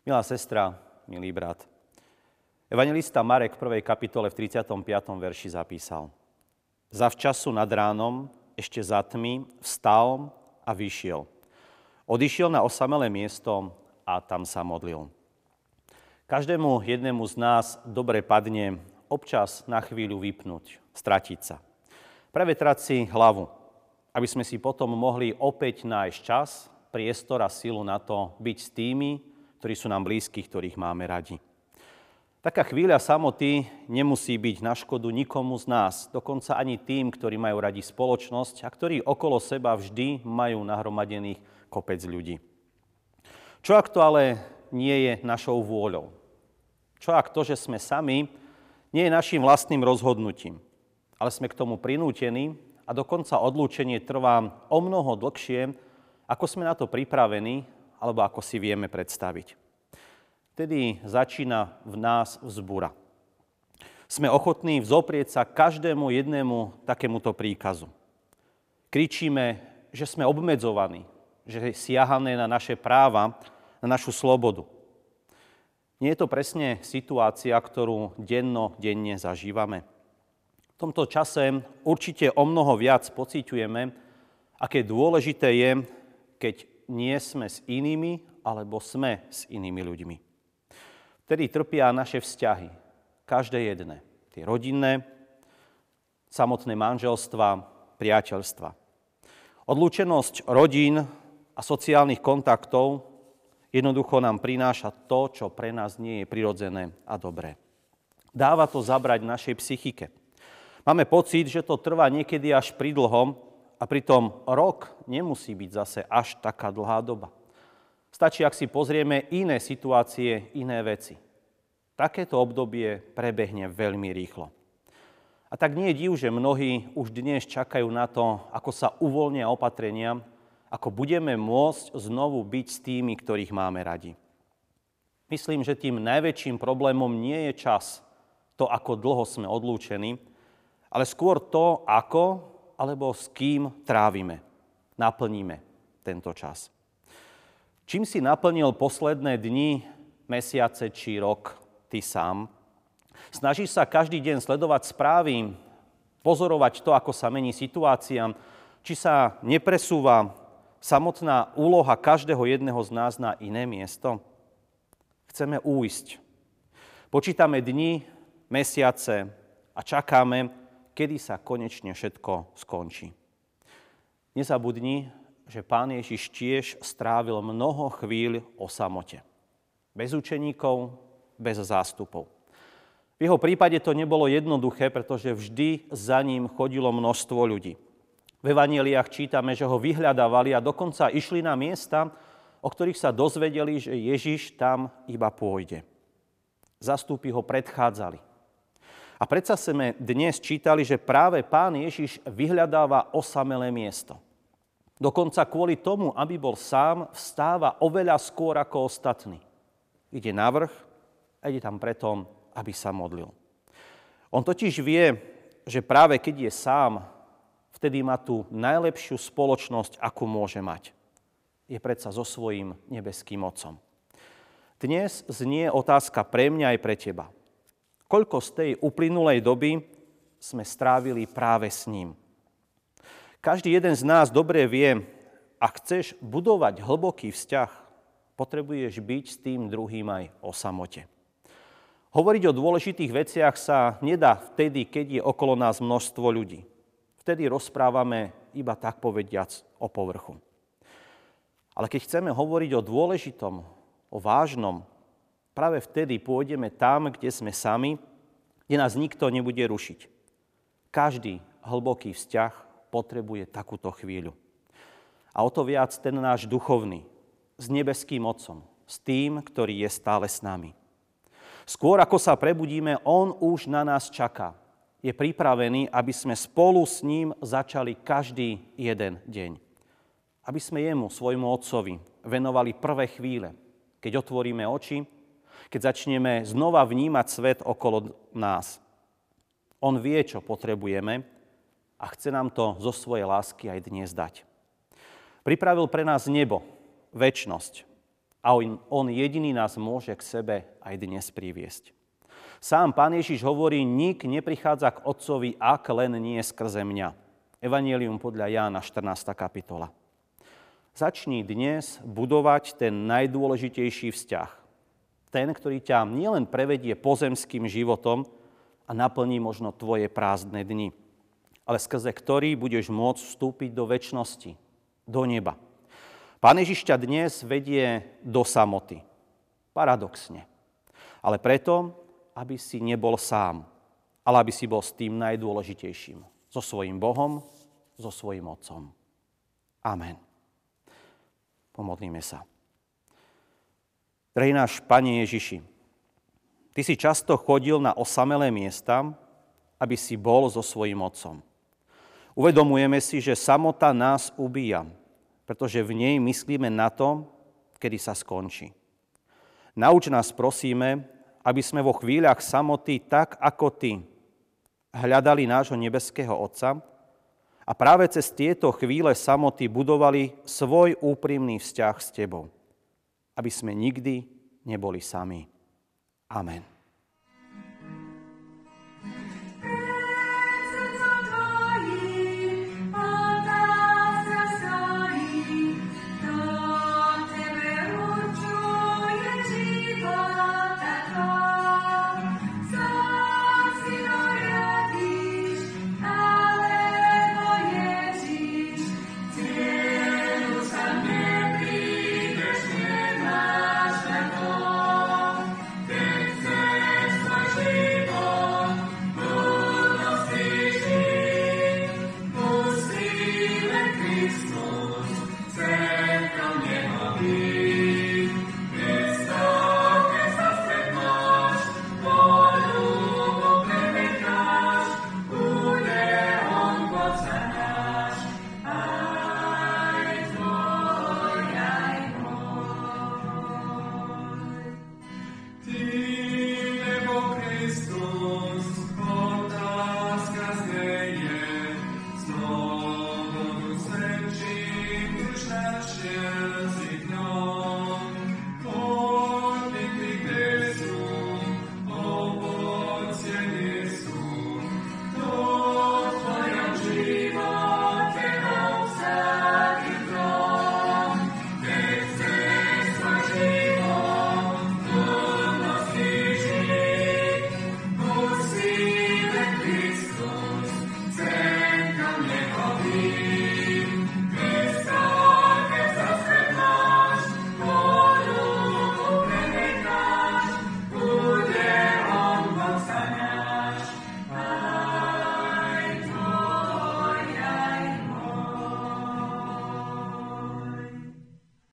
Milá sestra, milý brat, evangelista Marek v prvej kapitole v 35. verši zapísal Zavčasu nad ránom, ešte za tmy, vstal a vyšiel. Odišiel na osamelé miesto a tam sa modlil. Každému jednému z nás dobre padne občas na chvíľu vypnúť, stratiť sa. Prevetrať si hlavu, aby sme si potom mohli opäť nájsť čas, priestor a silu na to byť s tými, ktorí sú nám blízki, ktorých máme radi. Taká chvíľa samoty nemusí byť na škodu nikomu z nás, dokonca ani tým, ktorí majú radi spoločnosť a ktorí okolo seba vždy majú nahromadených kopec ľudí. Čo ak to ale nie je našou vôľou? Čo ak to, že sme sami, nie je našim vlastným rozhodnutím, ale sme k tomu prinútení a dokonca odlúčenie trvá o mnoho dlhšie, ako sme na to pripravení alebo ako si vieme predstaviť. Vtedy začína v nás vzbúra. Sme ochotní vzoprieť sa každému jednému takémuto príkazu. Kričíme, že sme obmedzovaní, že siahané na naše práva, na našu slobodu. Nie je to presne situácia, ktorú denno, denne zažívame. V tomto čase určite o mnoho viac pociťujeme, aké dôležité je, keď nie sme s inými, alebo sme s inými ľuďmi. Vtedy trpia naše vzťahy, každé jedné. Tie rodinné, samotné manželstva, priateľstva. Odlúčenosť rodín a sociálnych kontaktov jednoducho nám prináša to, čo pre nás nie je prirodzené a dobré. Dáva to zabrať našej psychike. Máme pocit, že to trvá niekedy až pridlho a pritom rok nemusí byť zase až taká dlhá doba. Stačí, ak si pozrieme iné situácie, iné veci. Takéto obdobie prebehne veľmi rýchlo. A tak nie je div, že mnohí už dnes čakajú na to, ako sa uvoľnia opatrenia, ako budeme môcť znovu byť s tými, ktorých máme radi. Myslím, že tým najväčším problémom nie je čas, to, ako dlho sme odlúčení, ale skôr to, ako alebo s kým trávime, naplníme tento čas. Čím si naplnil posledné dni, mesiace či rok ty sám? Snažíš sa každý deň sledovať správy, pozorovať to, ako sa mení situácia, či sa nepresúva samotná úloha každého jedného z nás na iné miesto? Chceme újsť. Počítame dni, mesiace a čakáme, kedy sa konečne všetko skončí. Nezabudni, že pán Ježiš tiež strávil mnoho chvíľ o samote. Bez učeníkov, bez zástupov. V jeho prípade to nebolo jednoduché, pretože vždy za ním chodilo množstvo ľudí. V evaneliách čítame, že ho vyhľadávali a dokonca išli na miesta, o ktorých sa dozvedeli, že Ježiš tam iba pôjde. Zastúpy ho predchádzali. A predsa sme dnes čítali, že práve pán Ježiš vyhľadáva osamelé miesto. Dokonca kvôli tomu, aby bol sám, vstáva oveľa skôr ako ostatní. Ide na vrch a ide tam preto, aby sa modlil. On totiž vie, že práve keď je sám, vtedy má tú najlepšiu spoločnosť, akú môže mať. Je predsa so svojím nebeským Otcom. Dnes znie otázka pre mňa aj pre teba. Koľko z tej uplynulej doby sme strávili práve s ním? Každý jeden z nás dobre vie, ak chceš budovať hlboký vzťah, potrebuješ byť s tým druhým aj o samote. Hovoriť o dôležitých veciach sa nedá vtedy, keď je okolo nás množstvo ľudí vtedy rozprávame iba tak povediac o povrchu. Ale keď chceme hovoriť o dôležitom, o vážnom, práve vtedy pôjdeme tam, kde sme sami, kde nás nikto nebude rušiť. Každý hlboký vzťah potrebuje takúto chvíľu. A o to viac ten náš duchovný, s nebeským Otcom, s tým, ktorý je stále s nami. Skôr ako sa prebudíme, On už na nás čaká je pripravený, aby sme spolu s ním začali každý jeden deň. Aby sme jemu, svojmu otcovi, venovali prvé chvíle, keď otvoríme oči, keď začneme znova vnímať svet okolo nás. On vie, čo potrebujeme a chce nám to zo svojej lásky aj dnes dať. Pripravil pre nás nebo, väčnosť. A on, on jediný nás môže k sebe aj dnes priviesť. Sám pán Ježiš hovorí, nik neprichádza k Otcovi, ak len nie skrze mňa. Evangelium podľa Jána, 14. kapitola. Začni dnes budovať ten najdôležitejší vzťah. Ten, ktorý ťa nielen prevedie pozemským životom a naplní možno tvoje prázdne dni, ale skrze ktorý budeš môcť vstúpiť do väčšnosti, do neba. Pán Ježiš ťa dnes vedie do samoty. Paradoxne. Ale preto, aby si nebol sám, ale aby si bol s tým najdôležitejším. So svojím Bohom, so svojím Otcom. Amen. Pomodlíme sa. Drahý náš Pane Ježiši, Ty si často chodil na osamelé miesta, aby si bol so svojím Otcom. Uvedomujeme si, že samota nás ubíja, pretože v nej myslíme na to, kedy sa skončí. Nauč nás, prosíme, aby sme vo chvíľach samoty, tak ako Ty, hľadali nášho nebeského Otca a práve cez tieto chvíle samoty budovali svoj úprimný vzťah s Tebou, aby sme nikdy neboli sami. Amen.